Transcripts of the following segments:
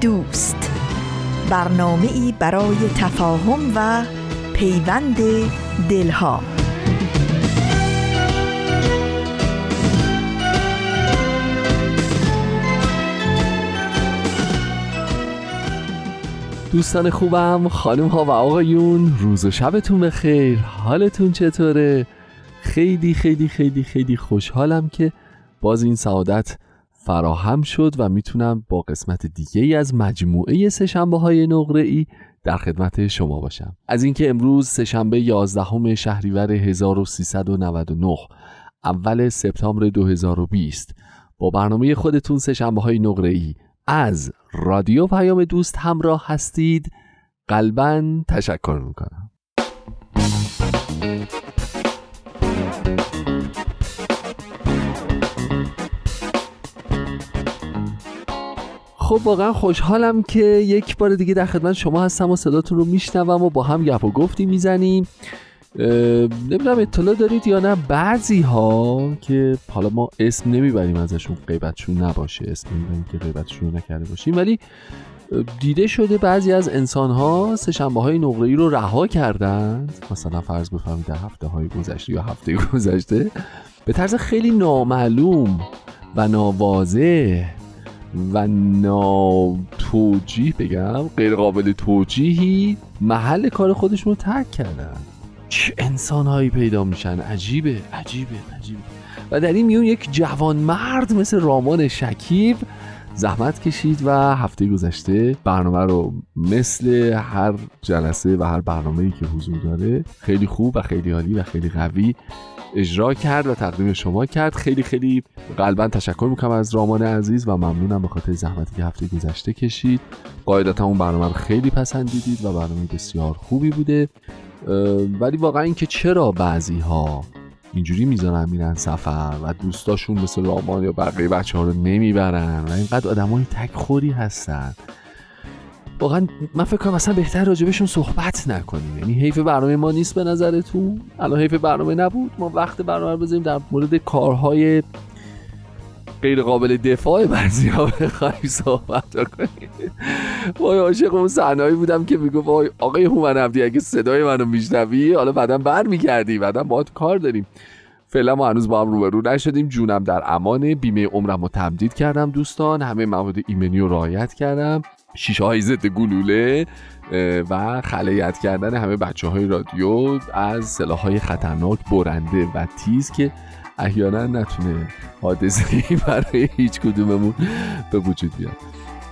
دوست. برنامه ای برای تفاهم و پیوند دلها. دوستان خوبم خانم ها و آقایون روز و شبتون بخیر. حالتون چطوره؟ خیلی خیلی خیلی خیلی خوشحالم که باز این سعادت فراهم شد و می‌تونم با قسمت دیگه ای از مجموعه سهشنبه های نقره ای در خدمت شما باشم. از اینکه امروز سهشنبه 11 شهریور 1399 اول سپتامبر 2020 با برنامه خودتون سهشنبه های نقره ای از رادیو پیام دوست همراه هستید. قلبا تشکر می‌کنم. خب واقعا خوشحالم که یک بار دیگه در خدمت شما هستم و صداتون رو میشنوم و با هم گپ و گفتی می‌زنیم. نمی‌دونم اطلاع دارید یا نه. بعضی ها که حالا ما اسم نمی‌بریم ازشون غیبتشون نباشه. اسم نمی‌بریم که غیبتشون رو نکرده باشیم. ولی دیده شده بعضی از انسان ها سهشنبه های نقره رو رها کردند مثلا فرض بفرمایید در هفته های گذشته یا هفته گذشته. به طرز خیلی نامعلوم و ناواضح و ناتوجیه بگم غیر قابل توجیهی محل کار خودشون رو ترک کردن. چه انسان هایی پیدا میشن؟ عجیبه عجیبه عجیبه. و در این میون یک جوان مرد مثل رامان شکیب زحمت کشید و هفته گذشته برنامه رو مثل هر جلسه و هر برنامه‌ای که حضور داره خیلی خوب و خیلی عالی و خیلی قوی اجرا کرد و تقدیم شما کرد. خیلی خیلی قلبا تشکر می‌کنم از رامان عزیز و ممنونم به خاطر زحمتی که هفته گذشته کشید. قاعدتا اون برنامه رو خیلی پسندیدید و برنامه بسیار خوبی بوده. ولی واقعا اینکه چرا بعضی ها اینجوری می‌ذارن میرن سفر و دوستاشون مثل رامان یا بقیه بچه ها رو نمی‌برن و اینقدر آدم های تکخوری هستن. واقعا من فکر کنم اصلا بهتر راجبشون صحبت نکنیم. یعنی حیف برنامه ما نیست به نظرتون؟ الان حیف برنامه نبود. ما وقت برنامه رو بذاریم در مورد کارهای غیر قابل دفاع بعضی ها بخواهیم صحبت کنیم. وای عاشق اون صحنه‌ای بودم که میگو وای آقای هومن عبدی اگه صدای منو میشنوی حالا بعدا بر میگردی بعدا باهات کار داریم. فعلا ما هنوز با هم روبرو نشدیم. جونم در امان بیمه عمرم رو تمدید کردم دوستان. همه مواد ایمنی رو رعایت کردم. شیشه های ضد گلوله و خلیت کردن همه بچه های رادیو از سلاح های خطرناک برنده و تیز که احیانا نتونه حادثه برای هیچ کدوممون به وجود بیاد.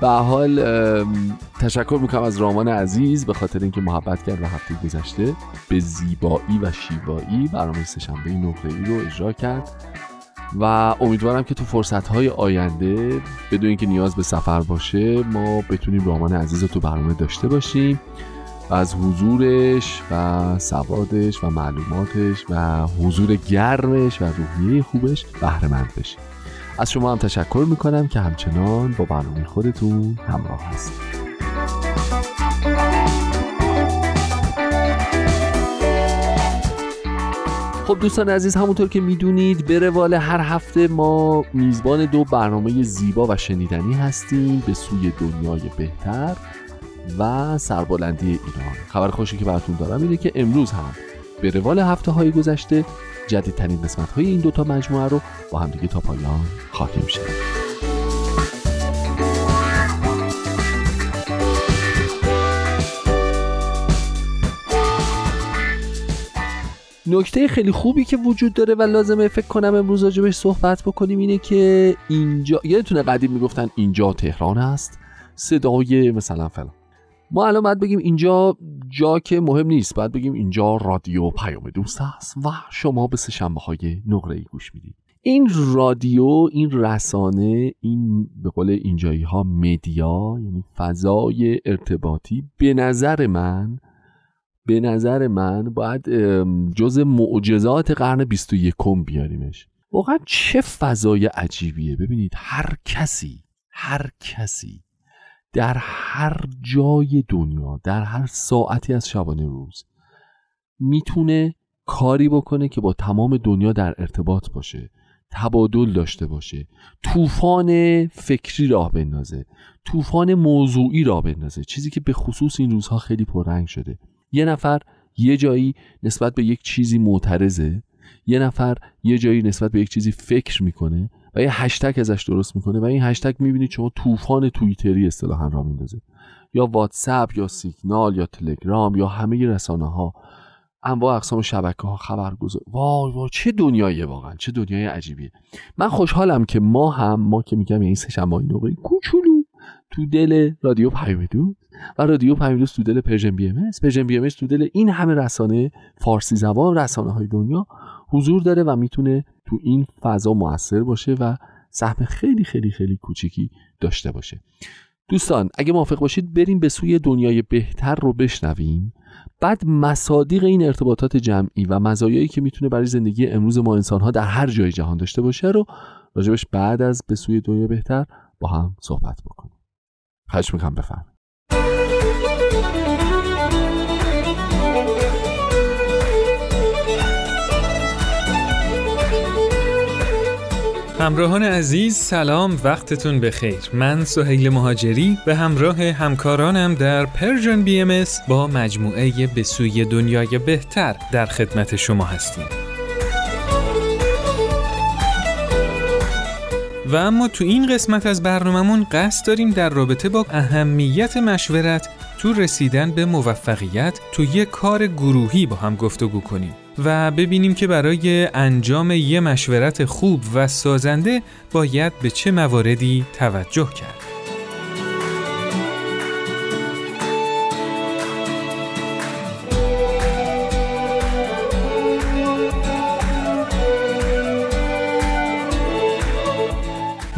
به حال تشکر می‌کنم از رامان عزیز به خاطر اینکه محبت کرد و هفته گذشته به زیبایی و شیوایی برنامه سهشنبه نقره ای رو اجرا کرد. و امیدوارم که تو فرصت های آینده بدون اینکه نیاز به سفر باشه ما بتونیم رامان عزیز تو برنامه داشته باشیم و از حضورش و سوادش و معلوماتش و حضور گرمش و روحیه خوبش بهره مند بشیم. از شما هم تشکر می‌کنم که همچنان با برنامه خودتون همراه هستید. خب دوستان عزیز همونطور که می‌دونید به روال هر هفته ما میزبان دو برنامه زیبا و شنیدنی هستیم به سوی دنیای بهتر و سربلندی ایران. خبر خوشی که براتون دارم اینه که امروز هم به روال هفته های گذشته جدیدترین قسمت های این دوتا مجموعه رو با همدیگه تا پایان خواهیم شنید. نکته خیلی خوبی که وجود داره و لازمه فکر کنم امروز راجبش صحبت بکنیم اینه که اینجا یادتونه قدیم می‌گفتن اینجا تهران است. صدای مثلا فلان. ما الان باید بگیم اینجا جا که مهم نیست. باید بگیم اینجا رادیو پیام دوست است و شما به سه شنبه های نقره ای گوش می‌دید. این رادیو این رسانه این به قول اینجایی ها مدیا یعنی فضای ارتباطی به نظر من به نظر من باید جز معجزات قرن 21 بیاریمش. واقعا چه فضای عجیبیه. ببینید هر کسی هر کسی در هر جای دنیا در هر ساعتی از شبانه روز می‌تونه کاری بکنه که با تمام دنیا در ارتباط باشه تبادل داشته باشه طوفان فکری راه بندازه طوفان موضوعی راه بندازه چیزی که به خصوص این روزها خیلی پررنگ شده. یه نفر یه جایی نسبت به یک چیزی معترضه یه نفر یه جایی نسبت به یک چیزی فکر می‌کنه و یه هشتگ ازش درست می‌کنه و این هشتگ می‌بینید شما طوفان توییتری اصطلاحا را میندازه. یا واتساپ یا سیگنال یا تلگرام یا همه رسانه ها انواع اقسام شبکه ها خبرگزار وای وای چه دنیایی واقعا چه دنیای عجیبیه. من خوشحالم که ما هم ما که میگم این سه شنبه نقره ای کوچولو. تو دل رادیو پیام دوست و رادیو پیام دوست تو دل پرژن بی ام اس. پرژن بی ام اس تو دل این همه رسانه فارسی زبان رسانه های دنیا حضور داره و می‌تونه تو این فضا موثر باشه و سهم خیلی خیلی خیلی کوچیکی داشته باشه. دوستان اگه موافق باشید بریم به سوی دنیای بهتر رو بشنویم. بعد مصادیق این ارتباطات جمعی و مزایایی که می‌تونه برای زندگی امروز ما انسانها در هر جای جهان داشته باشه رو راجبش بعد از به سوی دنیا بهتر با هم صحبت بکنیم. خواهش می‌کنم بفرمایید. همراهان عزیز سلام وقتتون بخیر. من سهیل مهاجری به همراه همکارانم در Persian BMS با مجموعه به سوی دنیای بهتر در خدمت شما هستیم. و اما تو این قسمت از برنامهمون قصد داریم در رابطه با اهمیت مشورت تو رسیدن به موفقیت تو یک کار گروهی با هم گفتگو کنیم و ببینیم که برای انجام یه مشورت خوب و سازنده باید به چه مواردی توجه کرد.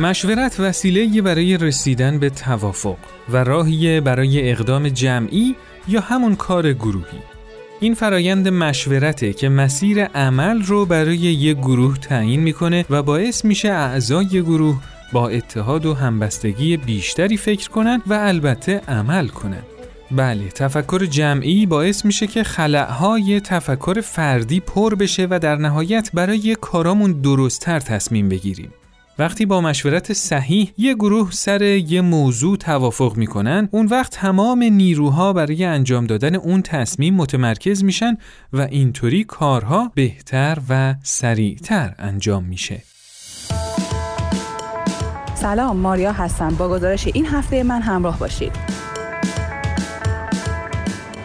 مشورت وسیله برای رسیدن به توافق و راهی برای اقدام جمعی یا همون کار گروهی. این فرایند مشورته که مسیر عمل رو برای یک گروه تعیین می‌کنه و باعث میشه اعضای گروه با اتحاد و همبستگی بیشتری فکر کنن و البته عمل کنن. بله تفکر جمعی باعث میشه که خلعهای تفکر فردی پر بشه و در نهایت برای کارامون درستتر تصمیم بگیریم. وقتی با مشورت صحیح یه گروه سر یه موضوع توافق می‌کنن اون وقت تمام نیروها برای انجام دادن اون تصمیم متمرکز میشن و اینطوری کارها بهتر و سریعتر انجام میشه. سلام ماریا هستم. با گزارش این هفته من همراه باشید.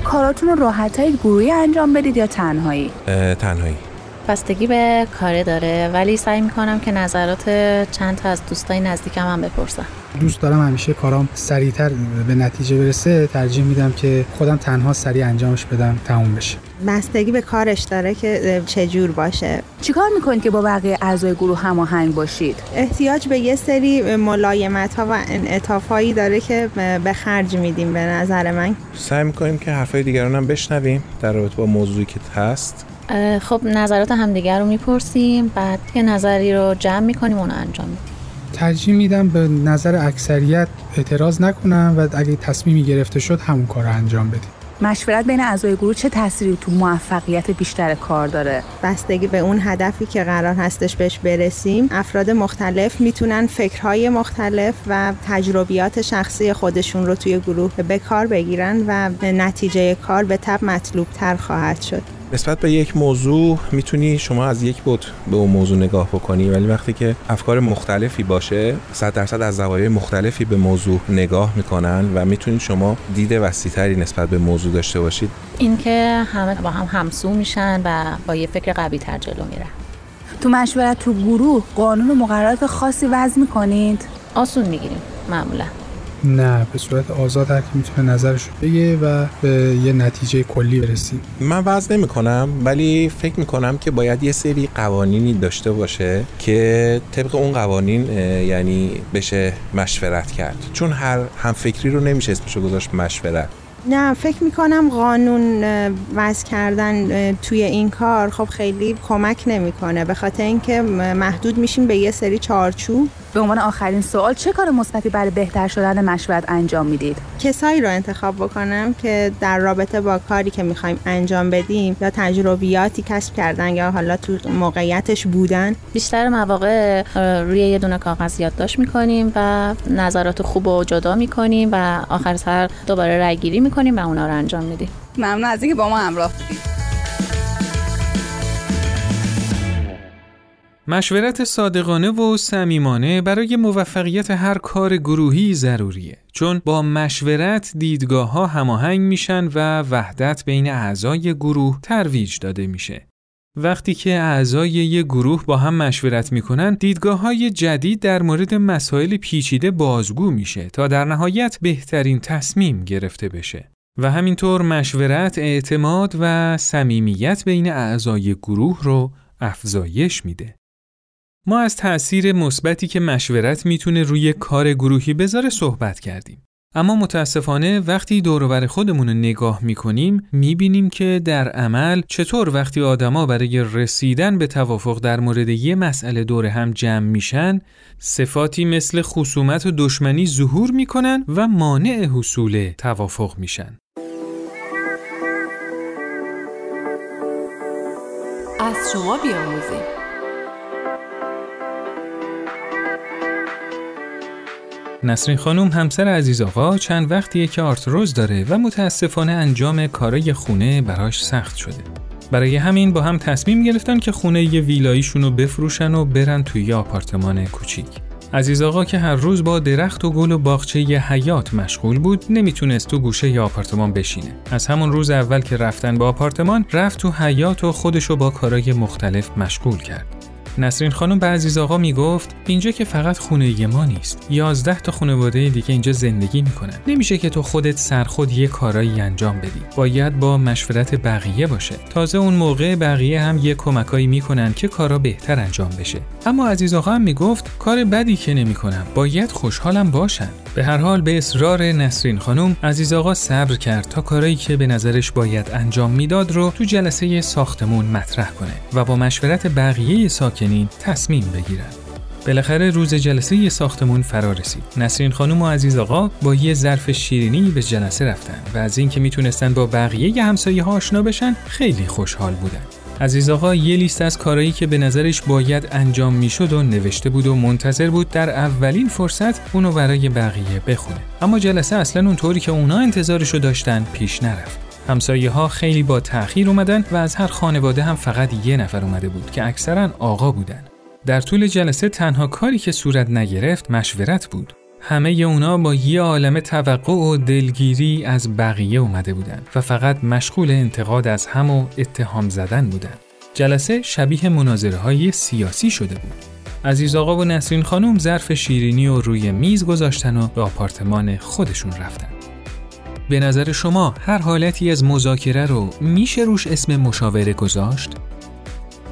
کاراتون رو راحت گروهی انجام بدید یا تنهایی؟ تنهایی. بستگی به کاره داره. ولی سعی می‌کنم که نظرات چند تا از دوستای نزدیکم هم بپرسم. دوست دارم همیشه کارام سریعتر به نتیجه برسه ترجیح میدم که خودم تنها سریع انجامش بدم تموم بشه. بستگی به کارش داره که چه جور باشه. چیکار می‌کنید که با بقیه اعضای گروه هماهنگ باشید؟ احتیاج به یه سری ملایمت ها و انعطاف هایی داره که به خرج میدیم به نظر من. سعی می‌کنیم که حرفای دیگران هم بشنویم در رابطه با موضوعی که هست. خب نظرات همدیگر رو می‌پرسیم. بعد یه نظری رو جمع می‌کنیم اونو انجام میدیم. ترجیح میدم به نظر اکثریت اعتراض نکنم و اگه تصمیمی گرفته شد همون کار رو انجام بدیم. مشورت بین اعضای گروه چه تأثیری تو موفقیت بیشتر کار داره؟ بستگی به اون هدفی که قرار هستش بهش برسیم افراد مختلف می‌تونن فکرهای مختلف و تجربیات شخصی خودشون رو توی گروه به کار بگیرن و نتیجه کار به تب مطلوب تر خواهد شد. نسبت به یک موضوع می‌تونی شما از یک بود به اون موضوع نگاه بکنی ولی وقتی که افکار مختلفی باشه صد درصد از زوایای مختلفی به موضوع نگاه می‌کنن و می‌تونید شما دید وسیعتری نسبت به موضوع داشته باشید. اینکه همه با هم همسو میشن و با یه فکر قوی تر جلو میرن. تو مشورت تو گروه قانون و مقررات خاصی وضع می‌کنید؟ آسون می‌گیریم معمولا. نه به صورت آزاد هر کی می‌تونه نظرش رو بگه و به یه نتیجه کلی برسیم. من وضع نمی کنم ولی فکر می کنم که باید یه سری قوانینی داشته باشه که طبق اون قوانین یعنی بشه مشورت کرد. چون هر هم فکری رو نمیشه اسمشو گذاشت مشورت. نه فکر می‌کنم قانون وضع کردن توی این کار خب خیلی کمک نمی‌کنه. به خاطر اینکه محدود میشیم به یه سری چارچوب. به عنوان آخرین سوال چه کار مثبتی برای بهتر شدن مشورت انجام می‌دید؟ کسایی رو انتخاب بکنم که در رابطه با کاری که می‌خوایم انجام بدیم یا تجربیاتی کسب کردن یا حالا تو موقعیتش بودن. بیشتر مواقع روی یه دونه کاغذ یادداشت می‌کنیم و نظرات خوب و جدا می‌کنیم و آخر سر دوباره رای گیری می‌کنیم و اونا رو انجام میدیم. ممنون از اینکه با ما همراه بودید. مشورت صادقانه و صمیمانه برای موفقیت هر کار گروهی ضروریه چون با مشورت دیدگاه ها هماهنگ میشن و وحدت بین اعضای گروه ترویج داده میشه. وقتی که اعضای یک گروه با هم مشورت می‌کنن دیدگاه های جدید در مورد مسائل پیچیده بازگو میشه تا در نهایت بهترین تصمیم گرفته بشه. و همینطور مشورت اعتماد و صمیمیت بین اعضای گروه رو افزایش میده. ما از تأثیر مثبتی که مشورت می‌تونه روی کار گروهی بذاره صحبت کردیم. اما متاسفانه وقتی دورور خودمون رو نگاه می‌کنیم می‌بینیم که در عمل چطور وقتی آدما برای رسیدن به توافق در مورد یه مسئله دور هم جمع میشن صفاتی مثل خصومت و دشمنی ظهور می‌کنن و مانع حصول توافق میشن. از شما بیاموزیم نسرین خانم همسر عزیز آقا چند وقتیه که آرتروز داره و متاسفانه انجام کارای خونه براش سخت شده. برای همین با هم تصمیم گرفتن که خونه یه ویلاییشون رو بفروشن و برن توی یه آپارتمان کوچیک. عزیز آقا که هر روز با درخت و گل و باغچه حیات مشغول بود نمی‌تونست تو گوشه ی آپارتمان بشینه از همون روز اول که رفتن به آپارتمان رفت تو حیات و خودشو با کارای مختلف مشغول کرد نسرین خانم به عزیز آقا می‌گفت اینجا که فقط خونه ما نیست. یازده تا خانواده دیگه اینجا زندگی می‌کنن. نمیشه که تو خودت سرخود یه کارایی انجام بدی. باید با مشورت بقیه باشه. تازه اون موقع بقیه هم یه کمکایی می‌کنن که کارا بهتر انجام بشه. اما عزیز آقا هم می‌گفت کار بدی که نمی‌کنم. باید خوشحالم باشن به هر حال به اصرار نسرین خانم عزیز آقا صبر کرد تا کارایی که به نظرش باید انجام می‌داد رو تو جلسه ساختمون مطرح کنه و با مشورت بقیه ساکنین تصمیم بگیرن. بالاخره روز جلسه یه ساختمون فرا رسید. نسرین خانم و عزیز آقا با یه ظرف شیرینی به جلسه رفتن و از اینکه می‌تونستن با بقیه همسایه ها آشنا بشن خیلی خوشحال بودن. عزیز آقا یه لیست از کارهایی که به نظرش باید انجام می‌شد و نوشته بود و منتظر بود در اولین فرصت اونو برای بقیه بخونه اما جلسه اصلا اونطوری که اونا انتظارشو داشتن پیش نرفت همسایه ها خیلی با تأخیر اومدن و از هر خانواده هم فقط یه نفر اومده بود که اکثرا آقا بودن در طول جلسه تنها کاری که صورت نگرفت مشورت بود همه اونا با یه عالم توقع و دلگیری از بقیه اومده بودند و فقط مشغول انتقاد از هم و اتهام زدن بودند. جلسه شبیه مناظره های سیاسی شده بود. عزیز آقا و نسرین خانم ظرف شیرینی و روی میز گذاشتن و به آپارتمان خودشون رفتن. به نظر شما هر حالتی از مذاکره رو میشه روش اسم مشاوره گذاشت؟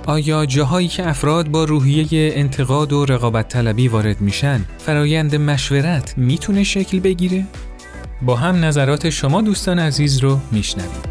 آیا جاهایی که افراد با روحیه انتقاد و رقابت طلبی وارد میشن فرایند مشورت می‌تونه شکل بگیره؟ با هم نظرات شما دوستان عزیز رو میشنویم.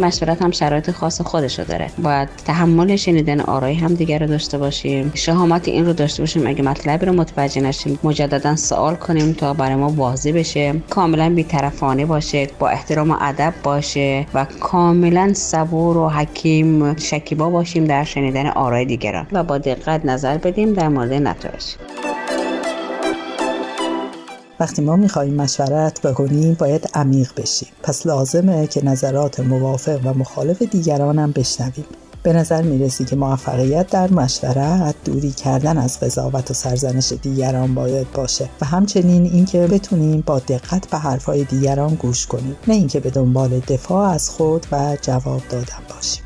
مشورت هم شرایط خاص خودشو داره. باید تحمل شنیدن آرای هم دیگر رو داشته باشیم. شهامت این رو داشته باشیم. اگه مطلبی رو متوجه نشیم مجددا سوال کنیم تا برای ما واضح بشه. کاملا بیطرفانه باشه. با احترام و ادب باشه. و کاملا صبور و حکیم شکیبا باشیم در شنیدن آرای دیگران. و با دقت نظر بدیم در مورد نتایج. وقتی ما می‌خواهیم مشورت بکنیم باید عمیق بشیم. پس لازمه که نظرات موافق و مخالف دیگرانم بشنویم. به نظر می‌رسی که موفقیت در مشورت دوری کردن از قضاوت و سرزنش دیگران باید باشه و همچنین اینکه بتونیم با دقت به حرفهای دیگران گوش کنیم. نه اینکه به دنبال دفاع از خود و جواب دادن باشیم.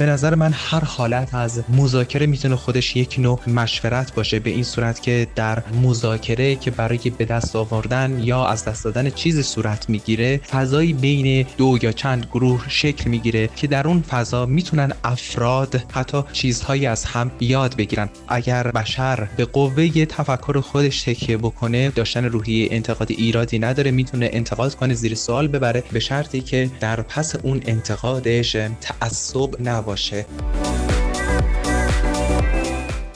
به نظر من هر حالت از مذاکره می‌تونه خودش یک نوع مشورت باشه به این صورت که در مذاکره که برای به دست آوردن یا از دست دادن چیزی صورت می‌گیره فضایی بین دو یا چند گروه شکل می‌گیره که در اون فضا می‌تونن افراد حتی چیزهایی از هم یاد بگیرن. اگر بشر به قوه تفکر خودش تکیه بکنه داشتن روحی انتقاد ایرادی نداره می‌تونه انتقاد کنه زیر سوال ببره به شرطی که در پس اون انتقادش تعصب نباشه.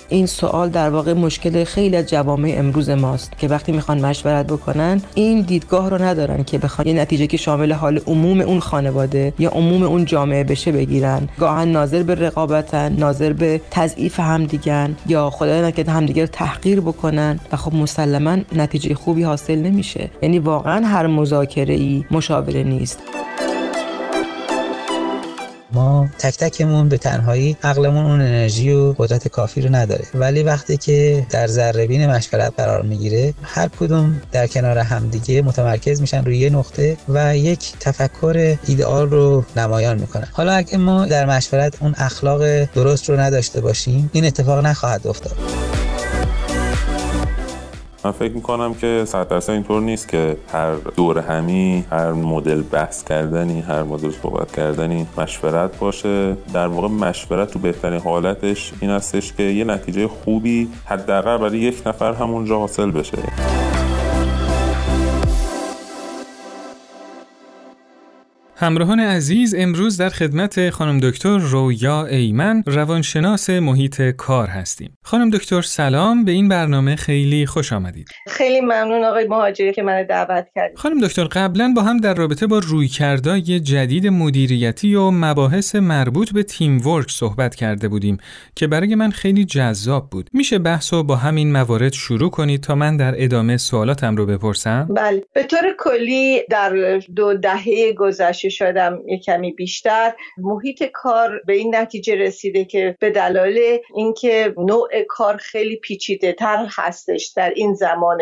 این سوال در واقع مشکل خیلی از جوامع امروز ماست که وقتی می‌خوان مشورت بکنن این دیدگاه رو ندارن که بخوان یه نتیجه که شامل حال عموم اون خانواده یا عموم اون جامعه بشه بگیرن. گاهن ناظر به رقابتن ناظر به تضعیف همدیگن یا خدای نکرده همدیگه رو تحقیر بکنن و خب مسلما نتیجه خوبی حاصل نمیشه. یعنی واقعا هر مذاکره ای مشاوره نیست. ما تک تکمون به تنهایی عقلمون اون انرژی و قدرت کافی رو نداره. ولی وقتی که در ذره بین مشورت قرار می‌گیره هر کدوم در کنار همدیگه متمرکز میشن روی یه نقطه و یک تفکر ایدئال رو نمایان می‌کنن. حالا اگه ما در مشورت اون اخلاق درست رو نداشته باشیم این اتفاق نخواهد افتاد. من فکر می‌کنم که صد درصد اینطور نیست که هر دور همی هر مدل بحث کردنی هر مدل صحبت کردنی مشورت باشه. در واقع مشورت تو بهترین حالتش این هستش که یه نتیجه خوبی حداقل برای یک نفر همونجا حاصل بشه. همراهان عزیز امروز در خدمت خانم دکتر رویا ایمن روانشناس محیط کار هستیم. خانم دکتر سلام به این برنامه خیلی خوش آمدید. خیلی ممنون آقای مهاجری که من دعوت کردید. خانم دکتر قبلا با هم در رابطه با رویکردهای جدید مدیریتی و مباحث مربوط به تیم ورک صحبت کرده بودیم که برای من خیلی جذاب بود. میشه بحث رو با همین موارد شروع کنید تا من در ادامه سوالاتم رو بپرسم؟ بله. به طور کلی در دو دهه گذشته شدم یه کمی بیشتر. محیط کار به این نتیجه رسیده که به دلایل اینکه نوع کار خیلی پیچیده تر هستش در این زمان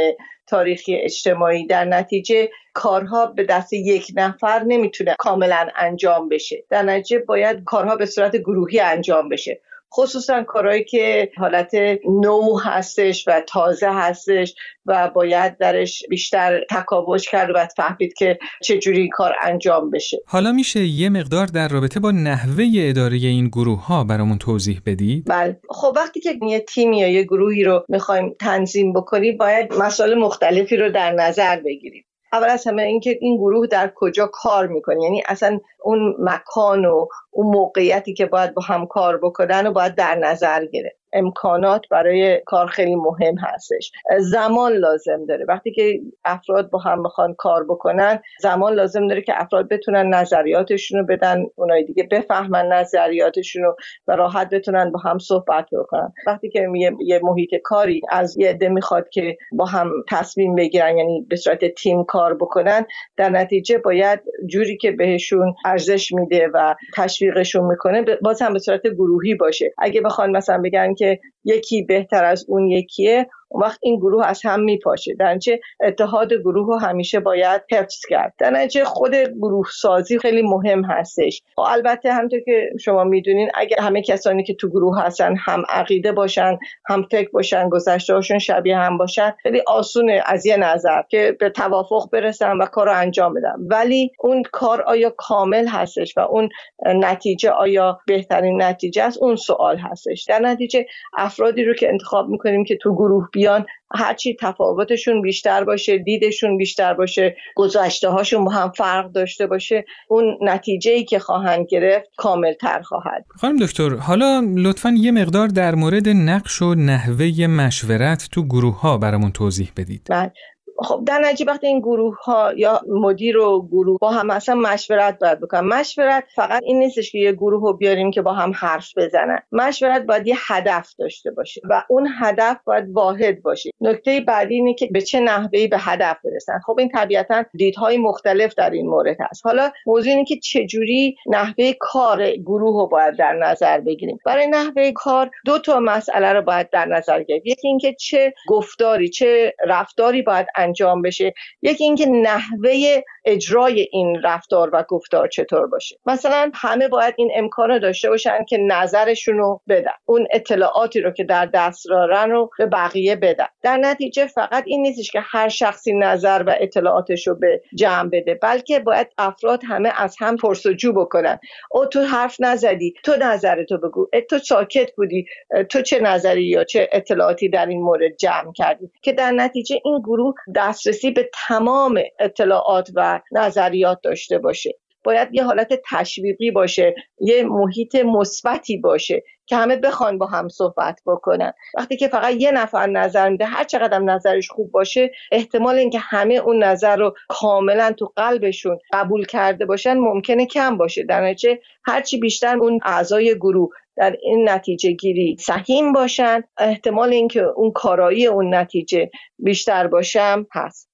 تاریخی اجتماعی. در نتیجه کارها به دست یک نفر نمی‌تونه کاملا انجام بشه. در نتیجه باید کارها به صورت گروهی انجام بشه. خصوصا کارهایی که حالت نو هستش و تازه هستش و باید درش بیشتر تکاوش کرد و فهمید که چجوری کار انجام بشه. حالا میشه یه مقدار در رابطه با نحوه اداره این گروه ها برامون توضیح بدید؟ بله. خب وقتی که یه تیمی یا یه گروهی رو می‌خوایم تنظیم بکنیم باید مسائل مختلفی رو در نظر بگیریم. اول از همه اینکه این گروه در کجا کار می‌کنه. یعنی اصلا اون مکان و اون موقعیتی که باید با هم کار بکنن و باید در نظر گرفت. امکانات برای کار خیلی مهم هستش. زمان لازم داره. وقتی که افراد با هم می‌خوان کار بکنن زمان لازم داره که افراد بتونن نظریاتشون رو بدن اونای دیگه بفهمن نظریاتشون رو و راحت بتونن با هم صحبت بکنن. وقتی که یه محیط کاری از یه عده می‌خواد که با هم تصمیم بگیرن یعنی به صورت تیم کار بکنن در نتیجه باید جوری که بهشون ارزش میده و تشویقشون می‌کنه باز هم به صورت گروهی باشه. اگه بخوان مثلا بگن که یکی بهتر از اون یکیه اون وقت این گروه از هم میپاشه. در اتحاد گروه رو همیشه باید حفظ کرد. در خود گروه سازی خیلی مهم هستش. و البته همونطور که شما می‌دونین اگر همه کسانی که تو گروه هستن هم عقیده باشن هم فکر باشن گذشته هاشون شبیه هم باشن خیلی آسونه از یه نظر که به توافق برسن و کار رو انجام بدن. ولی اون کار آیا کامل هستش و اون نتیجه آیا بهترین نتیجه است؟ اون سوال هستش. در نتیجه افرادی رو که انتخاب می‌کنیم که تو گروه بیان هرچی تفاوتشون بیشتر باشه دیدشون بیشتر باشه گذشته هاشون با هم فرق داشته باشه اون نتیجه ای که خواهند گرفت کامل تر خواهد. خانم دکتر حالا لطفا یه مقدار در مورد نقش و نحوه مشورت تو گروه ها برامون توضیح بدید. بله. خب در نتیجه وقتی این گروه ها یا مدیر و گروه با هم اصلا مشورت باید بکنن. مشورت فقط این نیستش که یه گروه رو بیاریم که با هم حرف بزنن. مشورت باید یه هدف داشته باشه و اون هدف باید واحد باشه. نکته بعدی اینه که به چه نحوهی به هدف برسن. خب این طبیعتا دیدهای مختلف در این مورد هست. حالا موضوع اینه که چجوری نحوه کار گروه رو باید در نظر بگیریم. برای نحوه کار دو تا مسئله رو باید در نظر گرفت. یکی اینکه چه گفتاری چه رفتاری باید انجام بشه. یکی اینکه نحوه اجرای این رفتار و گفتار چطور باشه. مثلا همه باید این امکان رو داشته باشن که نظرشون رو بدن. اون اطلاعاتی رو که در دست دارن رو به بقیه بدن. در نتیجه فقط این نیستش که هر شخصی نظر و اطلاعاتش رو به جمع بده بلکه باید افراد همه از هم پرسجو بکنن. او تو حرف نزدی. تو نظرتو بگو. تو ساکت بودی. تو چه نظری یا چه اطلاعاتی در این مورد جمع کردی؟ که در نتیجه این گروه دسترسی به تمام اطلاعات و نظریات داشته باشه. باید یه حالت تشویقی باشه یه محیط مثبتی باشه که همه بخوان با هم صحبت بکنن. وقتی که فقط یه نفر نظر میده هر چقدر نظرش خوب باشه احتمال اینکه همه اون نظر رو کاملا تو قلبشون قبول کرده باشن ممکنه کم باشه. در نتیجه هرچی بیشتر اون اعضای گروه در این نتیجه گیری سهیم باشن. احتمال اینکه اون کارایی اون نتیجه بیشتر باشم هست.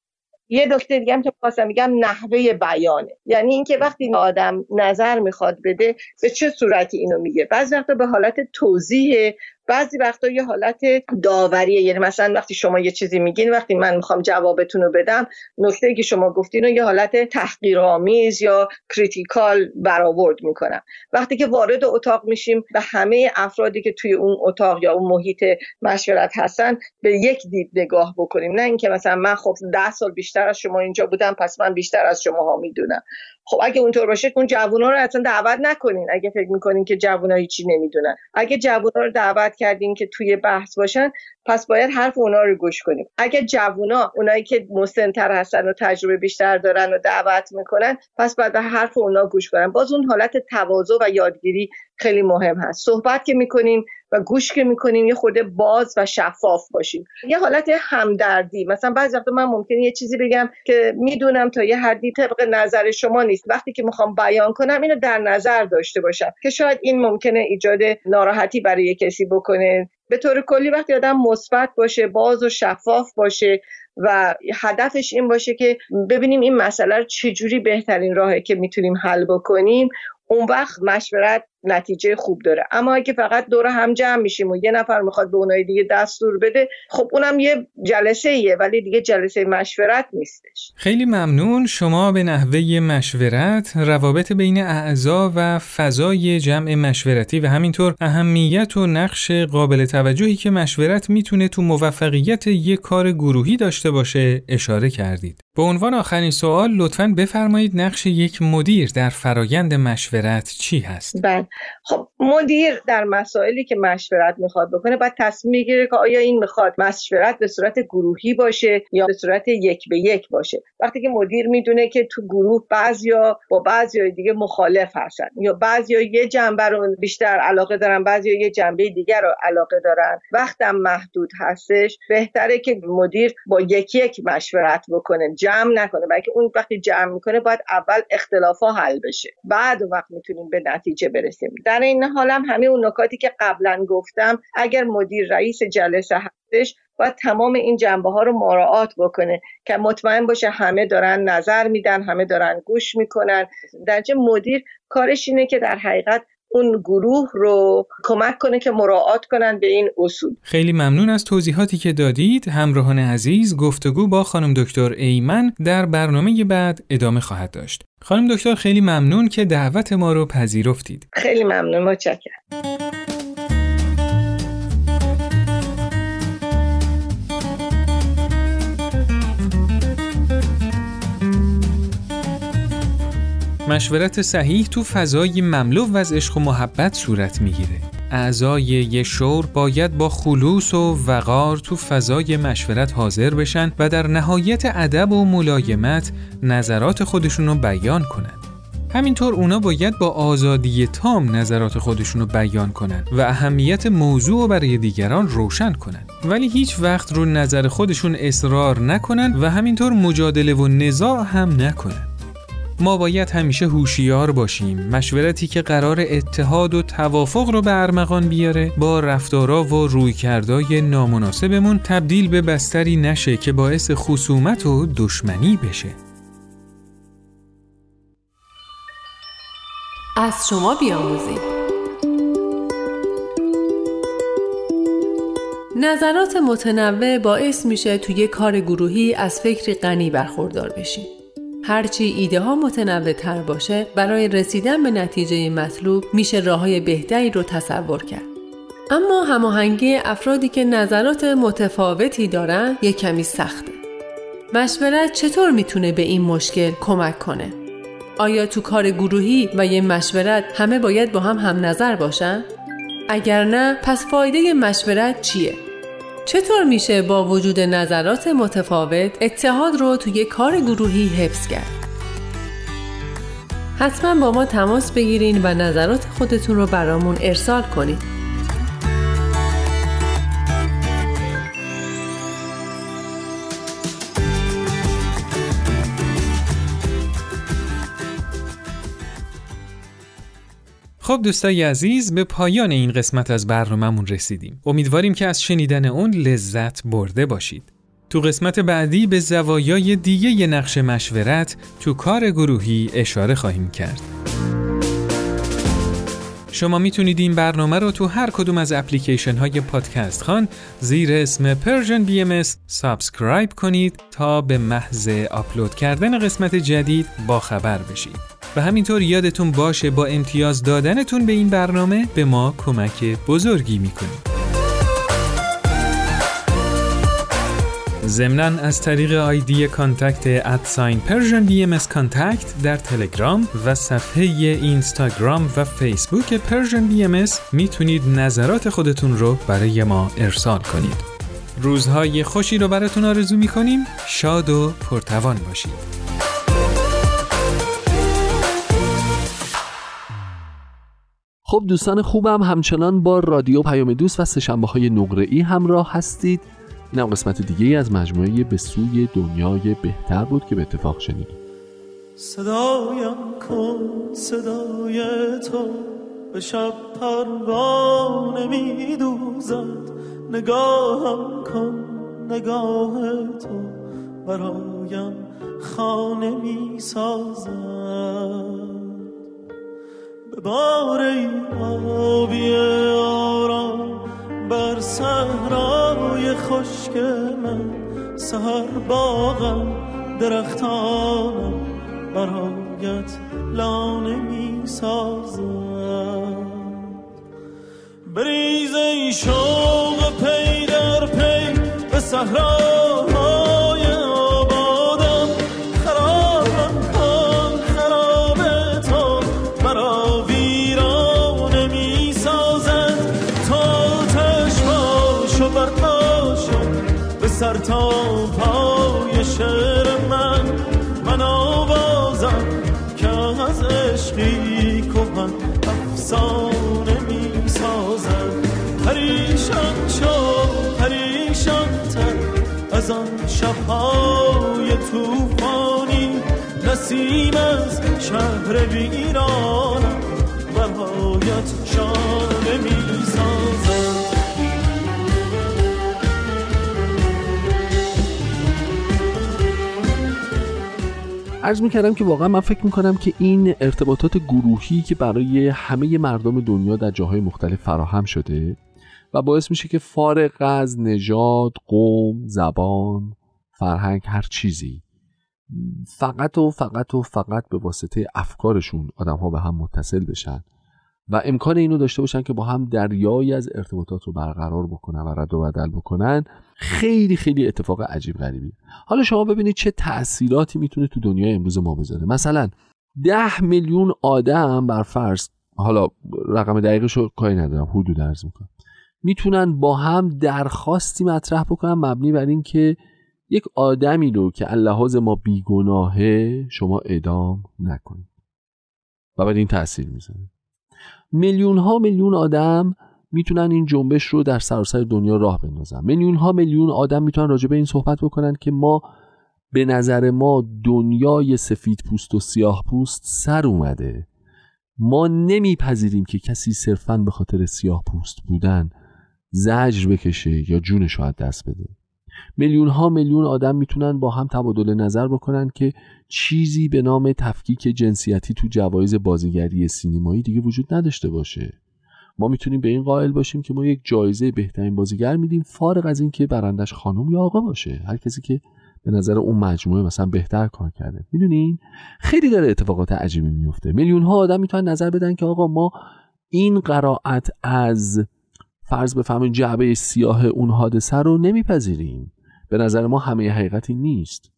یه دکتر دیگه هم که خواستم میگم نحوه بیانه. یعنی اینکه وقتی آدم نظر می‌خواد بده به چه صورتی اینو میگه؟ بعضی وقتا به حالت توضیح بعضی وقتا یه حالت داوریه. یعنی مثلا وقتی شما یه چیزی میگین وقتی من می‌خوام جوابتون رو بدم نکته که شما گفتین رو یه حالت تحقیرآمیز یا critical برآورد می‌کنم. وقتی که وارد اتاق میشیم به همه افرادی که توی اون اتاق یا اون محیط مشورت هستن به یک دید نگاه بکنیم. نه اینکه مثلا من خب ده سال بیشتر از شما اینجا بودم پس من بیشتر از شما ها می‌دونم. خب اگه اونطور باشه اون جوونا رو اصلا دعوت نکنین. اگه فکر می‌کنین که جوونا هیچی نمی‌دونن. اگه جوونا رو دعوت کردین که توی بحث باشن پس باید حرف اونا رو گوش کنیم. اگه جوونا اونایی که مسنتر هستن و تجربه بیشتر دارن و دعوت می‌کنن پس باید به حرف اونا گوش کنن باز اون حالت تواضع و یادگیری خیلی مهم هست. صحبت که می‌کنیم و گوش که می‌کنیم یه خورده باز و شفاف باشیم. یه حالت همدردی. مثلا بعضی وقتا من ممکنه یه چیزی بگم که می‌دونم تا یه حدی طبق نظر شما نیست. وقتی که می‌خوام بیان کنم اینو در نظر داشته باشم که شاید این ممکنه ایجاد ناراحتی برای کسی بکنه. به طور کلی وقتی آدم مثبت باشه باز و شفاف باشه و هدفش این باشه که ببینیم این مسئله رو چجوری بهترین راهه که می‌تونیم حل بکنیم اون وقت مشورت نتیجه خوب داره. اما اگه فقط دور هم جمع میشیم و یه نفر می‌خواد به اونای دیگه دستور بده خب اونم یه جلسه ایه ولی دیگه جلسه مشورت نیستش. خیلی ممنون. شما به نحوه مشورت روابط بین اعضا و فضای جمع مشورتی و همینطور اهمیت و نقش قابل توجهی که مشورت می‌تونه تو موفقیت یک کار گروهی داشته باشه اشاره کردید. به عنوان آخرین سوال لطفا بفرمایید نقش یک مدیر در فرایند مشورت چی هست؟ بله. خب مدیر در مسائلی که مشورت می‌خواد بکنه باید تصمیم می‌گیره که آیا این می‌خواد مشورت به صورت گروهی باشه یا به صورت یک به یک باشه. وقتی که مدیر می‌دونه که تو گروه بعضیا با بعضی دیگه مخالف هستن یا بعضیا یه جنبه رو بیشتر علاقه دارن بعضیا یه جنبه دیگر رو علاقه دارن وقتم محدود هستش بهتره که مدیر با یکی یک مشورت بکنه جمع نکنه. بلکه اون وقتی جمع می‌کنه باید اول اختلاف حل بشه. بعد وقت می‌تونیم به نتیجه برسیم. در این حال هم همه اون نکاتی که قبلا گفتم اگر مدیر رئیس جلسه هستش باید تمام این جنبه ها رو مراعات بکنه که مطمئن باشه همه دارن نظر میدن همه دارن گوش می‌کنن. در مدیر کارش اینه که در حقیقت اون گروه رو کمک کنه که مراعات کنن به این اصول. خیلی ممنون از توضیحاتی که دادید. همراهان عزیز گفتگو با خانم دکتر ایمن در برنامه بعد ادامه خواهد داشت. خانم دکتر خیلی ممنون که دعوت ما رو پذیرفتید. خیلی ممنون متشکرم. مشورت صحیح تو فضای مملو از عشق و محبت صورت می‌گیره. اعضای یه شور باید با خلوص و وقار تو فضای مشورت حاضر بشن و در نهایت ادب و ملایمت نظرات خودشون بیان کنن. همینطور اونا باید با آزادی تام نظرات خودشون رو بیان کنن و اهمیت موضوع رو برای دیگران روشن کنن ولی هیچ وقت رو نظر خودشون اصرار نکنن و همینطور مجادله و نزاع هم نکنن ما باید همیشه هوشیار باشیم. مشورتی که قرار اتحاد و توافق رو به ارمغان بیاره با رفتارا و رویکردای نامناسبمون تبدیل به بستری نشه که باعث خصومت و دشمنی بشه. از شما بیاموزیم. نظرات متنوع باعث میشه توی کار گروهی از فکری غنی برخوردار بشیم. هرچی ایده ها متنوع تر باشه برای رسیدن به نتیجه مطلوب میشه راه های بهتری رو تصور کرد. اما هماهنگی افرادی که نظرات متفاوتی دارن یک کمی سخته. مشورت چطور می‌تونه به این مشکل کمک کنه؟ آیا تو کار گروهی و یه مشورت همه باید با هم هم نظر باشن؟ اگر نه پس فایده مشورت چیه؟ چطور میشه با وجود نظرات متفاوت اتحاد رو توی کار گروهی حفظ کرد؟ حتما با ما تماس بگیرین و نظرات خودتون رو برامون ارسال کنید. خب دوستای عزیز به پایان این قسمت از برنامهمون رسیدیم. امیدواریم که از شنیدن اون لذت برده باشید. تو قسمت بعدی به زوایای دیگه ی نقش مشورت تو کار گروهی اشاره خواهیم کرد. شما می‌تونید این برنامه رو تو هر کدوم از اپلیکیشن های پادکست خوان زیر اسم BMS subscribe کنید تا به محض آپلود کردن قسمت جدید با خبر بشید. و همینطور یادتون باشه با امتیاز دادنتون به این برنامه به ما کمک بزرگی می‌کنید. ضمنا از طریق آیدی contact at sign Persian BMS contact در تلگرام و صفحه اینستاگرام و فیسبوک Persian BMS می‌تونید نظرات خودتون رو برای ما ارسال کنید. روزهای خوشی رو براتون آرزو می‌کنیم شاد و پرتوان باشید. خب دوستان خوبم همچنان با رادیو پیام دوست و سه شنبه های نقره ای همراه هستید. این هم قسمت دیگه ای از مجموعه به سوی دنیای بهتر بود که به اتفاق شنید صدایم کن صدای تو به شب پروانه می دوزد نگاهم کن نگاه تو برایم خانه می سازد بار آبی آرام بر صحرای خشک من. سهر باغم درختانم برایت لانه می سازد بریز ای شوق پی در پی به صحرا. نسیم از شهر ویرانم برایت شانه می سازم عرض می‌کردم که واقعا من فکر می‌کنم که این ارتباطات گروهی که برای همه مردم دنیا در جاهای مختلف فراهم شده و باعث میشه که فارغ از نژاد، قوم، زبان، فرهنگ هر چیزی فقط و فقط و فقط به واسطه افکارشون آدم ها به هم متصل بشن و امکان اینو داشته باشن که با هم دریایی از ارتباطات رو برقرار بکنن و رد و بدل بکنن خیلی خیلی اتفاق عجیب غریبی حالا شما ببینید چه تاثیراتی می‌تونه تو دنیای امروز ما بذاره. مثلا ده میلیون آدم بر فرض حالا رقم دقیقش رو کاری ندارم حدود ارز می‌کنم. می‌تونن با هم درخواستی مطرح بکنن مبنی بر اینکه یک آدمی رو که اللحاظ ما بیگناهه شما ادام نکنید. و بعد این تاثیر می‌زنه. میلیون ها میلیون آدم می‌تونن این جنبش رو در سراسر دنیا راه بندازن. میلیون ها میلیون آدم می‌تونن راجع به این صحبت بکنن که ما به نظر ما دنیای سفید پوست و سیاه پوست سر اومده. ما نمیپذیریم که کسی صرفا به خاطر سیاه پوست بودن زجر بکشه یا جونش رو دست بده. میلیون ها میلیون آدم می‌تونن با هم تبادل نظر بکنن که چیزی به نام تفکیک جنسیتی تو جوایز بازیگری سینمایی دیگه وجود نداشته باشه. ما می‌تونیم به این قائل باشیم که ما یک جایزه بهترین بازیگر میدیم فارغ از اینکه برندش خانم یا آقا باشه. هر کسی که به نظر اون مجموعه مثلا بهتر کار کرده. می‌دونین؟ خیلی داره اتفاقات عجیبی میفته میلیون ها آدم می‌تونن نظر بدن که آقا ما این قرائت از فرض بفهمین جعبه سیاه اون حادثه رو نمیپذیریم. به نظر ما همه حقیقتی نیست.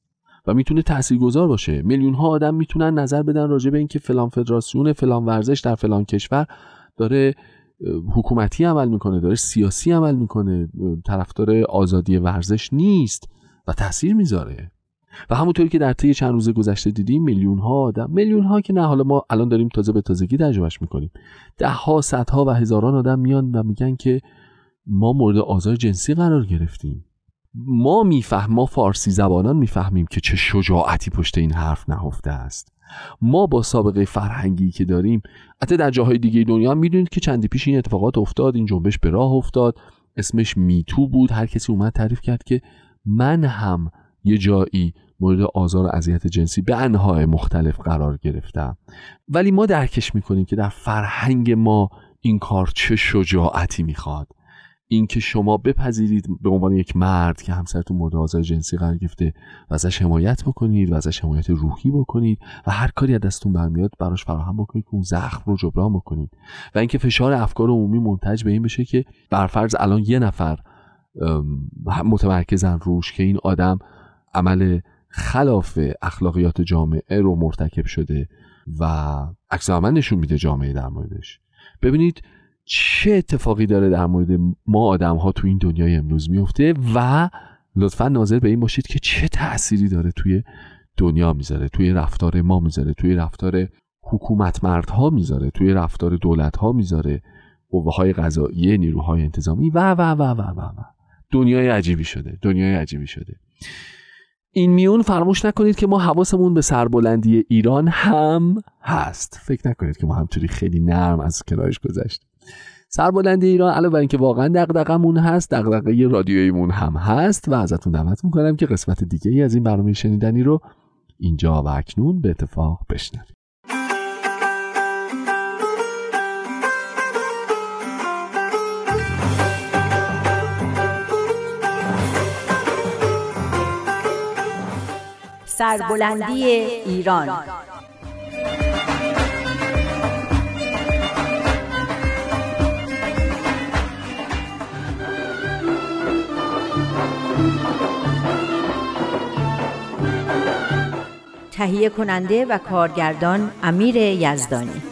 و می‌تونه تاثیرگذار باشه. میلیون ها آدم می‌تونن نظر بدن راجع به اینکه فلان فدراسیون فلان ورزش در فلان کشور داره حکومتی عمل می‌کنه داره سیاسی عمل می‌کنه طرفدار آزادی ورزش نیست و تاثیر می‌ذاره. و همونطوری که در طی چند روز گذشته دیدیم میلیون ها آدم میلیون ها که نه حالا ما الان داریم تازه به تازگی تجربهش می‌کنیم. ده ها صدها و هزاران آدم میان و میگن که ما مورد آزار جنسی قرار گرفتیم. ما میفهم ما فارسی زبانان می‌فهمیم که چه شجاعتی پشت این حرف نهفته است. ما با سابقه فرهنگی که داریم حتی در جاهای دیگه دنیا می‌دونید که چندی پیش این اتفاقات افتاد این جنبش به راه افتاد. اسمش میتو بود. هر کسی اومد تعریف کرد که من هم یه جایی مورد آزار و اذیت جنسی به انواع مختلف قرار گرفتم ولی ما درکش می‌کنیم که در فرهنگ ما این کار چه شجاعتی می‌خواد. اینکه شما بپذیرید به عنوان یک مرد که همسرتون مورد آزار جنسی قرار گرفته و ازش حمایت بکنید و ازش حمایت روحی بکنید و هر کاری از دستتون برمیاد براش فراهم بکنید که اون زخم رو جبران بکنید. و اینکه فشار افکار عمومی منتج به این بشه که برفرض الان یه نفر متمرکزن روش که این آدم عمل خلاف اخلاقیات جامعه رو مرتکب شده و عکس نشون میده جامعه در موردش. ببینید چه اتفاقی داره در مورد ما آدم ها تو این دنیای امروز میفته و لطفا ناظر به این باشید که چه تأثیری داره توی دنیا می‌ذاره توی رفتار ما می‌ذاره توی رفتار حکومت مردها می‌ذاره توی رفتار دولت ها می‌ذاره قوه های قضاییه نیروهای انتظامی و و و و و و. دنیای عجیبی شده دنیای عجیبی شده. این میون فراموش نکنید که ما حواسمون به سربلندی ایران هم هست. فکر نکنید که ما همطوری خیلی نرم از کنارش گذشت سربلندی ایران علاوه بر اینکه واقعا دغدغمون هست دغدغه رادیویمون هم هست و ازتون دعوت می‌کنم که قسمت دیگه ای از این برنامه شنیدنی رو اینجا و اکنون به اتفاق بشنوید. سربلندی ایران. تهیه کننده و کارگردان امیر یزدانی.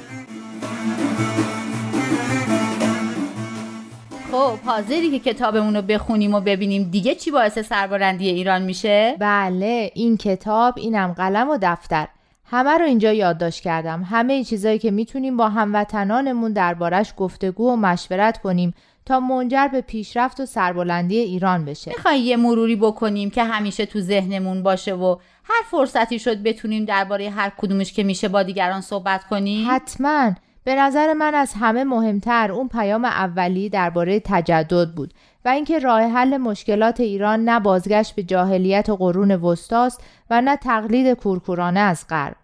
حاضری که کتابمون رو بخونیم و ببینیم دیگه چی باعث سربلندی ایران میشه؟ بله این کتاب اینم قلم و دفتر. همه رو اینجا یادداشت کردم. همه چیزایی که می‌تونیم با هموطنانمون دربارش گفتگو و مشورت کنیم تا منجر به پیشرفت و سربلندی ایران بشه. می‌خوای یه مروری بکنیم که همیشه تو ذهنمون باشه و هر فرصتی شد بتونیم درباره هر کدومش که میشه با دیگران صحبت کنیم؟ حتما. به نظر من از همه مهمتر اون پیام اولی درباره تجدد بود و اینکه راه حل مشکلات ایران نه بازگشت به جاهلیت و قرون وسطاست و نه تقلید کورکورانه از غرب.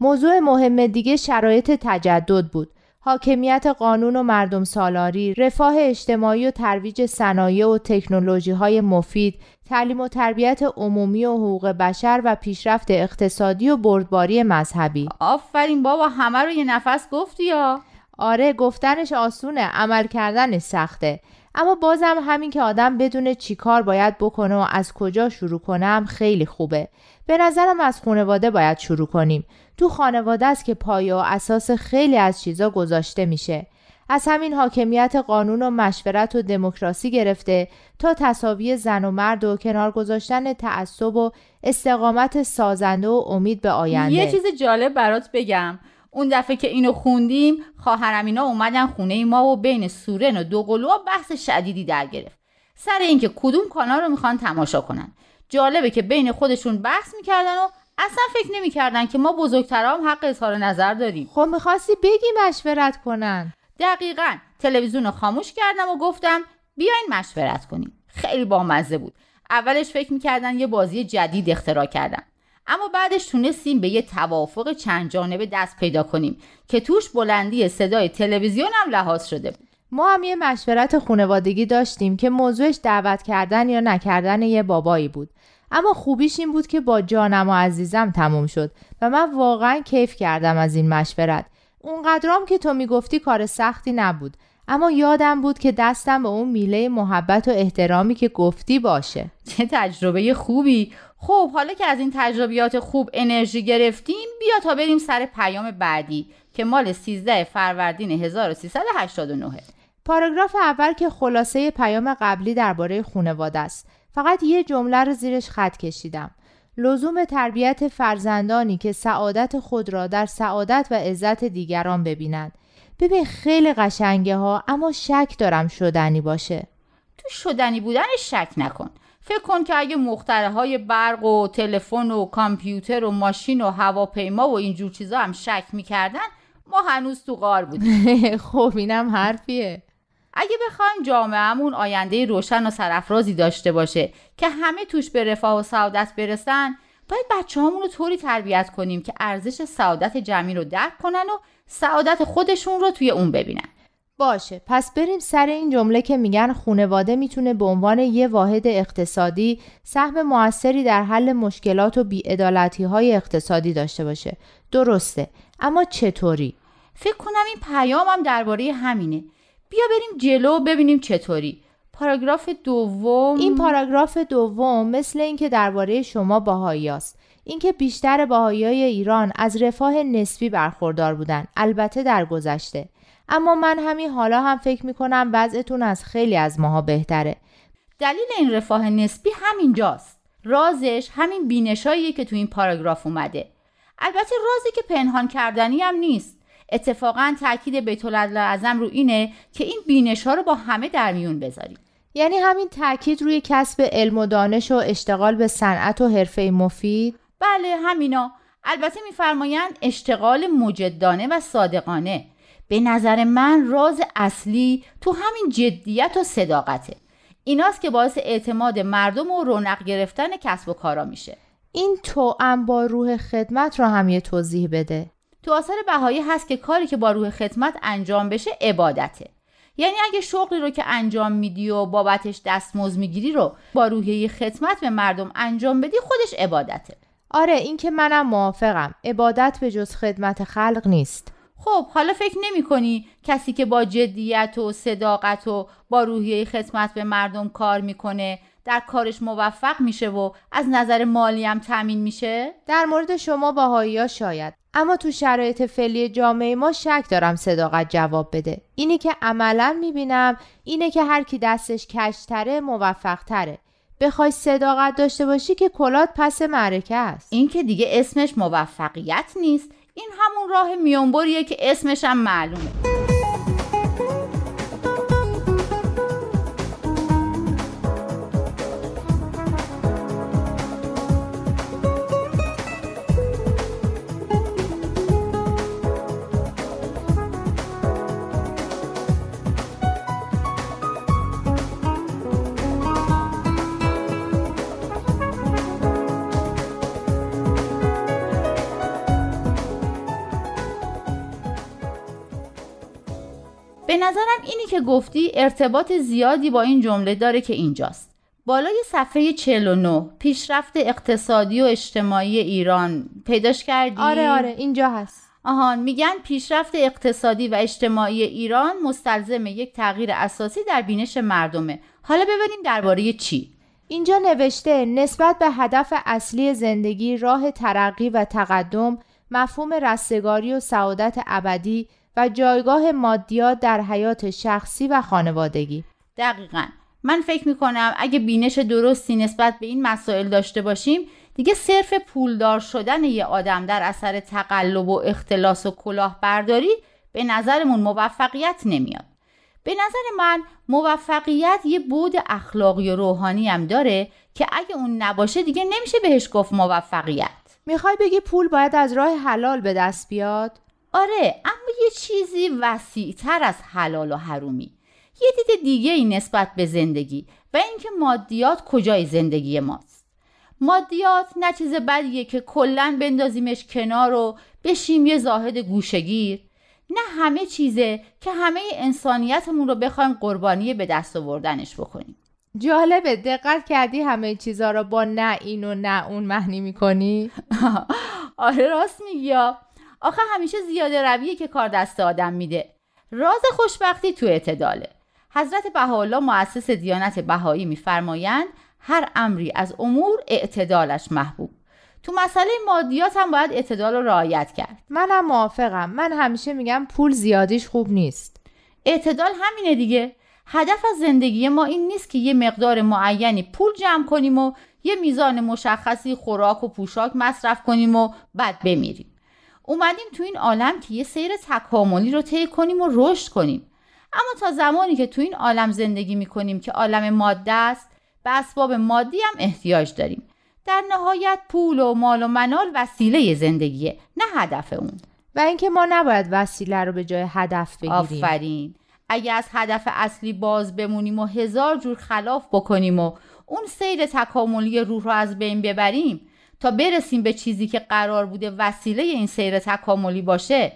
موضوع مهم دیگه شرایط تجدد بود. حاکمیت قانون و مردم سالاری، رفاه اجتماعی و ترویج صنایع و تکنولوژی های مفید، تعلیم و تربیت عمومی و حقوق بشر و پیشرفت اقتصادی و بردباری مذهبی. آفرین بابا همه رو یه نفس گفتی یا؟ آره گفتنش آسونه عمل کردنش سخته اما بازم همین که آدم بدونه چی کار باید بکنه و از کجا شروع کنم خیلی خوبه به نظرم از خانواده باید شروع کنیم تو خانواده است که پایه و اساس خیلی از چیزا گذاشته میشه. از همین حاکمیت قانون و مشورت و دموکراسی گرفته تا تصاوی زن و مرد و کنار گذاشتن تعصب و استقامت سازنده و امید به آینده. یه چیز جالب برات بگم. اون دفعه که اینو خوندیم خواهرم اینا اومدن خونه ما و بین سورن و دوقلو بحث شدیدی در گرفت. سر اینکه کدوم کانال رو می‌خوان تماشا کنن. جالبه که بین خودشون بحث می‌کردن و اصلا فکر نمی‌کردن که ما بزرگترا هم حق اظهار نظر داریم. خب می‌خواستی بگی مشورت کنن. دقیقا. تلویزیون رو خاموش کردم و گفتم بیاین مشورت کنیم. خیلی بامزه بود. اولش فکر می‌کردن یه بازی جدید اختراع کردم اما بعدش تونستیم به یه توافق چند جانبه دست پیدا کنیم که توش بلندی صدای تلویزیون هم لحاظ شده بود. ما هم یه مشورت خانوادگی داشتیم که موضوعش دعوت کردن یا نکردن یه بابایی بود. اما خوبیش این بود که با جانم و عزیزم تموم شد و من واقعا کیف کردم از این مشورت. اونقدرام که تو می‌گفتی کار سختی نبود اما یادم بود که دستم به اون میله محبت و احترامی که گفتی باشه. چه تجربه خوبی. خب حالا که از این تجربیات خوب انرژی گرفتیم بیا تا بریم سر پیام بعدی که مال 13 فروردین 1389 پاراگراف اول که خلاصه پیام قبلی درباره خانواده است. فقط یه جمله رو زیرش خط کشیدم. لزوم تربیت فرزندانی که سعادت خود را در سعادت و عزت دیگران ببینند. ببین خیلی قشنگه ها اما شک دارم شدنی باشه. تو شدنی بودن شک نکن. فکر کن که اگه مختره های برق و تلفن و کامپیوتر و ماشین و هواپیما و اینجور چیزا هم شک می‌کردن ما هنوز تو غار بودیم. خب اینم حرفیه. اگه بخوایم جامعهمون آینده روشن و سرافرازی داشته باشه که همه توش به رفاه و سعادت برسن باید بچه رو طوری تربیت کنیم که ارزش سعادت جمعی رو درک کنن و سعادت خودشون رو توی اون ببینن. باشه پس بریم سر این جمله که میگن خونواده می‌تونه به عنوان یه واحد اقتصادی سهم موثری در حل مشکلات و بیعدالتی های اقتصادی داشته باشه. درسته اما چطوری؟ فکر کنم این پیامم درباره همینه. بیا بریم جلو ببینیم چطوری. پاراگراف دوم. این پاراگراف دوم مثل اینکه درباره شما باهایی است. اینکه بیشتر باهایای ایران از رفاه نسبی برخوردار بودن. البته در گذشته. اما من همین حالا هم فکر می‌کنم وضعتون از خیلی از ماها بهتره. دلیل این رفاه نسبی همینجاست. رازش همین بینشاییه که تو این پاراگراف اومده. البته رازی که پنهان کردنی هم نیست. اتفاقا تاکید بیت اعظم رو اینه که این بینش ها رو با همه در میون بذاریم. یعنی همین تاکید روی کسب علم و دانش و اشتغال به صنعت و حرفه مفید؟ بله همینا. البته میفرمایند اشتغال مجدانه و صادقانه. به نظر من راز اصلی تو همین جدیت و صداقته. ایناست که باعث اعتماد مردم و رونق گرفتن کسب و کارا میشه. این تو با روح خدمت رو هم یه توضیح بده. تو آثار بهایی هست که کاری که با روح خدمت انجام بشه عبادته. یعنی اگه شغلی رو که انجام میدی و بابتش دستمزد می‌گیری رو با روحیه خدمت به مردم انجام بدی خودش عبادته. آره این که منم موافقم. عبادت به جز خدمت خلق نیست. خب حالا فکر نمی کنی کسی که با جدیت و صداقت و با روحیه خدمت به مردم کار می‌کنه در کارش موفق میشه و از نظر مالی هم تامین میشه؟ در مورد شما باهایی شاید. اما تو شرایط فعلی جامعه ما شک دارم صداقت جواب بده. اینی که عملا می‌بینم اینه که هر کی دستش کشتره موفق تره بخوای صداقت داشته باشی که کلات پس معرکه است. این که دیگه اسمش موفقیت نیست این همون راه میانبریه که اسمش هم معلومه. نظرم اینی که گفتی ارتباط زیادی با این جمله داره که اینجاست. بالای صفحه 49 پیشرفت اقتصادی و اجتماعی ایران پیداش کردی؟ آره آره اینجا هست. آهان میگن پیشرفت اقتصادی و اجتماعی ایران مستلزم یک تغییر اساسی در بینش مردمه. حالا ببینیم درباره چی. اینجا نوشته نسبت به هدف اصلی زندگی راه ترقی و تقدم مفهوم رستگاری و سعادت ابدی و جایگاه مادیات در حیات شخصی و خانوادگی. دقیقا. من فکر می‌کنم اگه بینش درستی نسبت به این مسائل داشته باشیم دیگه صرف پولدار شدن یه آدم در اثر تقلب و اختلاس و کلاهبرداری به نظرمون موفقیت نمیاد. به نظر من موفقیت یه بود اخلاقی و روحانی هم داره که اگه اون نباشه دیگه نمیشه بهش گفت موفقیت. می‌خوای بگی پول باید از راه حلال به دست بیاد؟ آره اما یه چیزی وسیعتر از حلال و حرومی. یه دید دیگه ای نسبت به زندگی و اینکه مادیات کجای زندگی ماست. مادیات نه چیز بدیه که کلا بندازیمش کنار و بشیم یه زاهد گوشگیر نه همه چیزه که همه انسانیتمون رو بخوایم قربانی به دست آوردنش بکنیم. جالبه دقت کردی همه چیزها رو با نه این و نه اون معنی می‌کنی؟ آره راست میگی آخه همیشه زیاده رویه که کار دست آدم میده. راز خوشبختی تو اعتداله. حضرت بهاءالله مؤسس دیانت بهایی میفرمایند هر امری از امور اعتدالش محبوب. تو مسئله مادیات هم باید اعتدال رو رعایت کرد. منم موافقم. من همیشه میگم پول زیادیش خوب نیست. اعتدال همینه دیگه. هدف از زندگی ما این نیست که یه مقدار معینی پول جمع کنیم و یه میزان مشخصی خوراک و پوشاک مصرف کنیم و بعد بمیریم. اومدیم تو این عالم که یه سیر تکاملی رو طی کنیم و رشد کنیم. اما تا زمانی که تو این عالم زندگی می‌کنیم که عالم ماده است به اسباب مادی هم احتیاج داریم. در نهایت پول و مال و منال وسیله زندگیه نه هدف اون. و اینکه ما نباید وسیله رو به جای هدف بگیریم. آفرین. اگه از هدف اصلی باز بمونیم و هزار جور خلاف بکنیم و اون سیر تکاملی روح رو از بین ببریم تا برسیم به چیزی که قرار بوده وسیله این سیر تکاملی باشه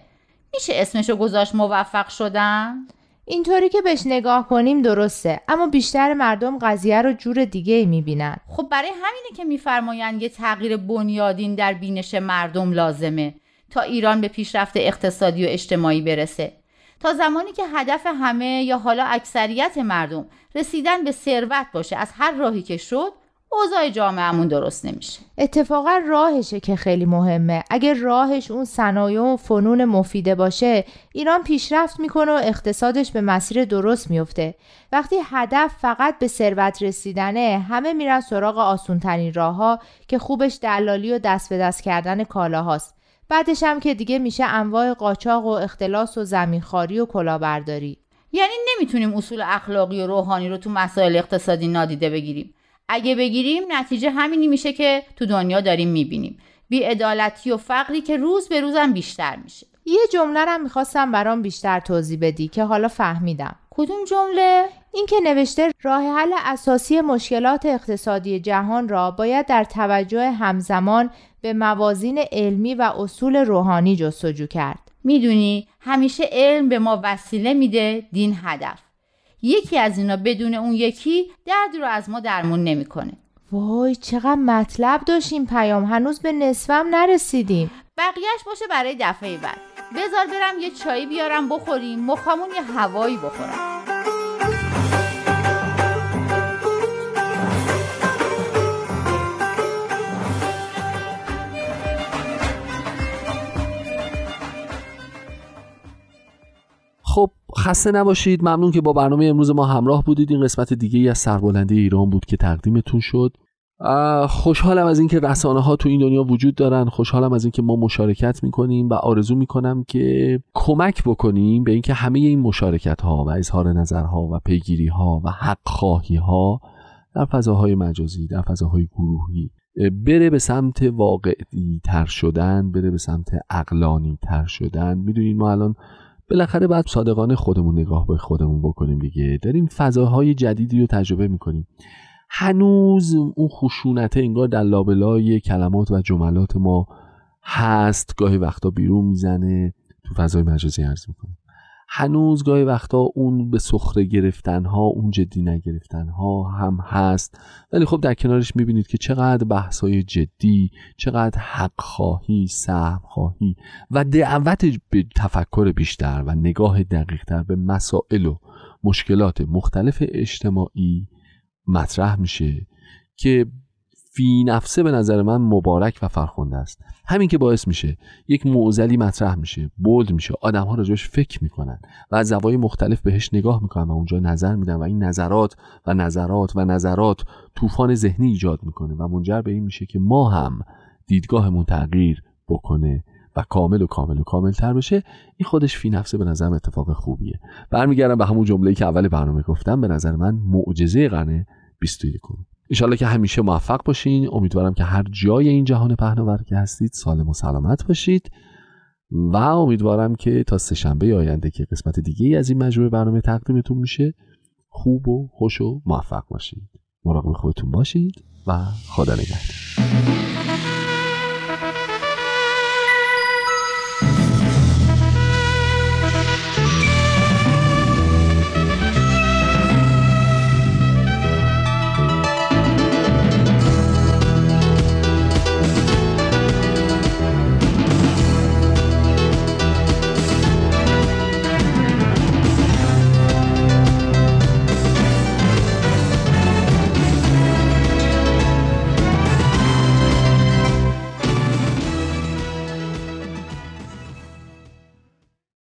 میشه اسمشو گذاشت موفق شدن؟ اینطوری که بهش نگاه کنیم درسته اما بیشتر مردم قضیه رو جور دیگه می‌بینن خب برای همینه که میفرمایند یه تغییر بنیادین در بینش مردم لازمه تا ایران به پیشرفت اقتصادی و اجتماعی برسه تا زمانی که هدف همه یا حالا اکثریت مردم رسیدن به ثروت باشه از هر راهی که شد اوضاع جامعهمون درست نمیشه. اتفاقا راهشه که خیلی مهمه. اگر راهش اون صنایع و فنون مفیده باشه ایران پیشرفت می‌کنه و اقتصادش به مسیر درست میفته وقتی هدف فقط به ثروت رسیدنه همه میرن سراغ آسونترین راهها که خوبش دلالی و دست به دست کردن کالاهاست. بعدش هم که دیگه میشه انواع قاچاق و اختلاس و زمینخواری و کلاهبرداری. یعنی نمی‌تونیم اصول اخلاقی و روحانی رو تو مسائل اقتصادی نادیده بگیریم. اگه بگیریم نتیجه همینی میشه که تو دنیا داریم می‌بینیم. بیعدالتی و فقری که روز به روزم بیشتر میشه. یه جمله رو می‌خواستم برام بیشتر توضیح بدی که حالا فهمیدم. کدوم جمله؟ این که نوشته راه حل اساسی مشکلات اقتصادی جهان را باید در توجه همزمان به موازین علمی و اصول روحانی جستجو کرد. می‌دونی همیشه علم به ما وسیله میده دین هدف. یکی از اینا بدون اون یکی درد رو از ما درمون نمی‌کنه. وای چقدر مطلب داشتیم پیام. هنوز به نصفم نرسیدیم. بقیهش باشه برای دفعه بعد. بذار برم یه چایی بیارم بخوریم. مخامون یه هوایی بخورم. خسته نباشید. ممنون که با برنامه امروز ما همراه بودید. این قسمت دیگه ای از سربلندی ایران بود که تقدیمتون شد. خوشحالم از اینکه رسانه ها تو این دنیا وجود دارن. خوشحالم از اینکه ما مشارکت می‌کنیم و آرزو می‌کنم که کمک بکنیم به اینکه همه این مشارکت ها و اظهار نظرها و پیگیری ها و حق خواهی ها در فضاهای مجازی در فضاهای گروهی بره به سمت واقعی تر شدن بره به سمت اقلانی تر شدن. می‌دونید ما الان بالاخره باید صادقانه خودمون نگاه به خودمون بکنیم دیگه. داریم فضاهای جدیدی رو تجربه می‌کنیم. هنوز اون خشونت انگار در لابلای کلمات و جملات ما هست. گاهی وقتا بیرون می‌زنه. تو فضای مجازی عرض می‌کنه هنوز گاهی وقتا اون به سخره گرفتن ها اون جدی نگرفتن ها هم هست. ولی خب در کنارش می‌بینید که چقدر بحث های جدی چقدر حق خواهی سهم خواهی و دعوت به تفکر بیشتر و نگاه دقیقتر به مسائل و مشکلات مختلف اجتماعی مطرح میشه که فی نفسه به نظر من مبارک و فرخنده است. همین که باعث میشه یک معضلی مطرح میشه بولد میشه آدم ها راجبش فکر می‌کنن و از زوایای مختلف بهش نگاه می‌کنن و اونجا نظر میدن و این نظرات و نظرات و نظرات طوفان ذهنی ایجاد می‌کنه و منجر به این میشه که ما هم دیدگاهمون تغییر بکنه و کامل و کامل و کامل تر بشه. این خودش فی نفسه به نظرم اتفاق خوبیه. برمیگردم به همون جمله‌ای که اول برنامه گفتم. به نظر من معجزه قرن 21 انشالله که همیشه موفق باشین. امیدوارم که هر جای این جهان پهناور که هستید سالم و سلامت باشید. و امیدوارم که تا سهشنبه آینده که قسمت دیگه از این مجموعه برنامه تقدیمتون میشه خوب و خوش و موفق باشید. مراقب خودتون باشید و خدا نگهدار.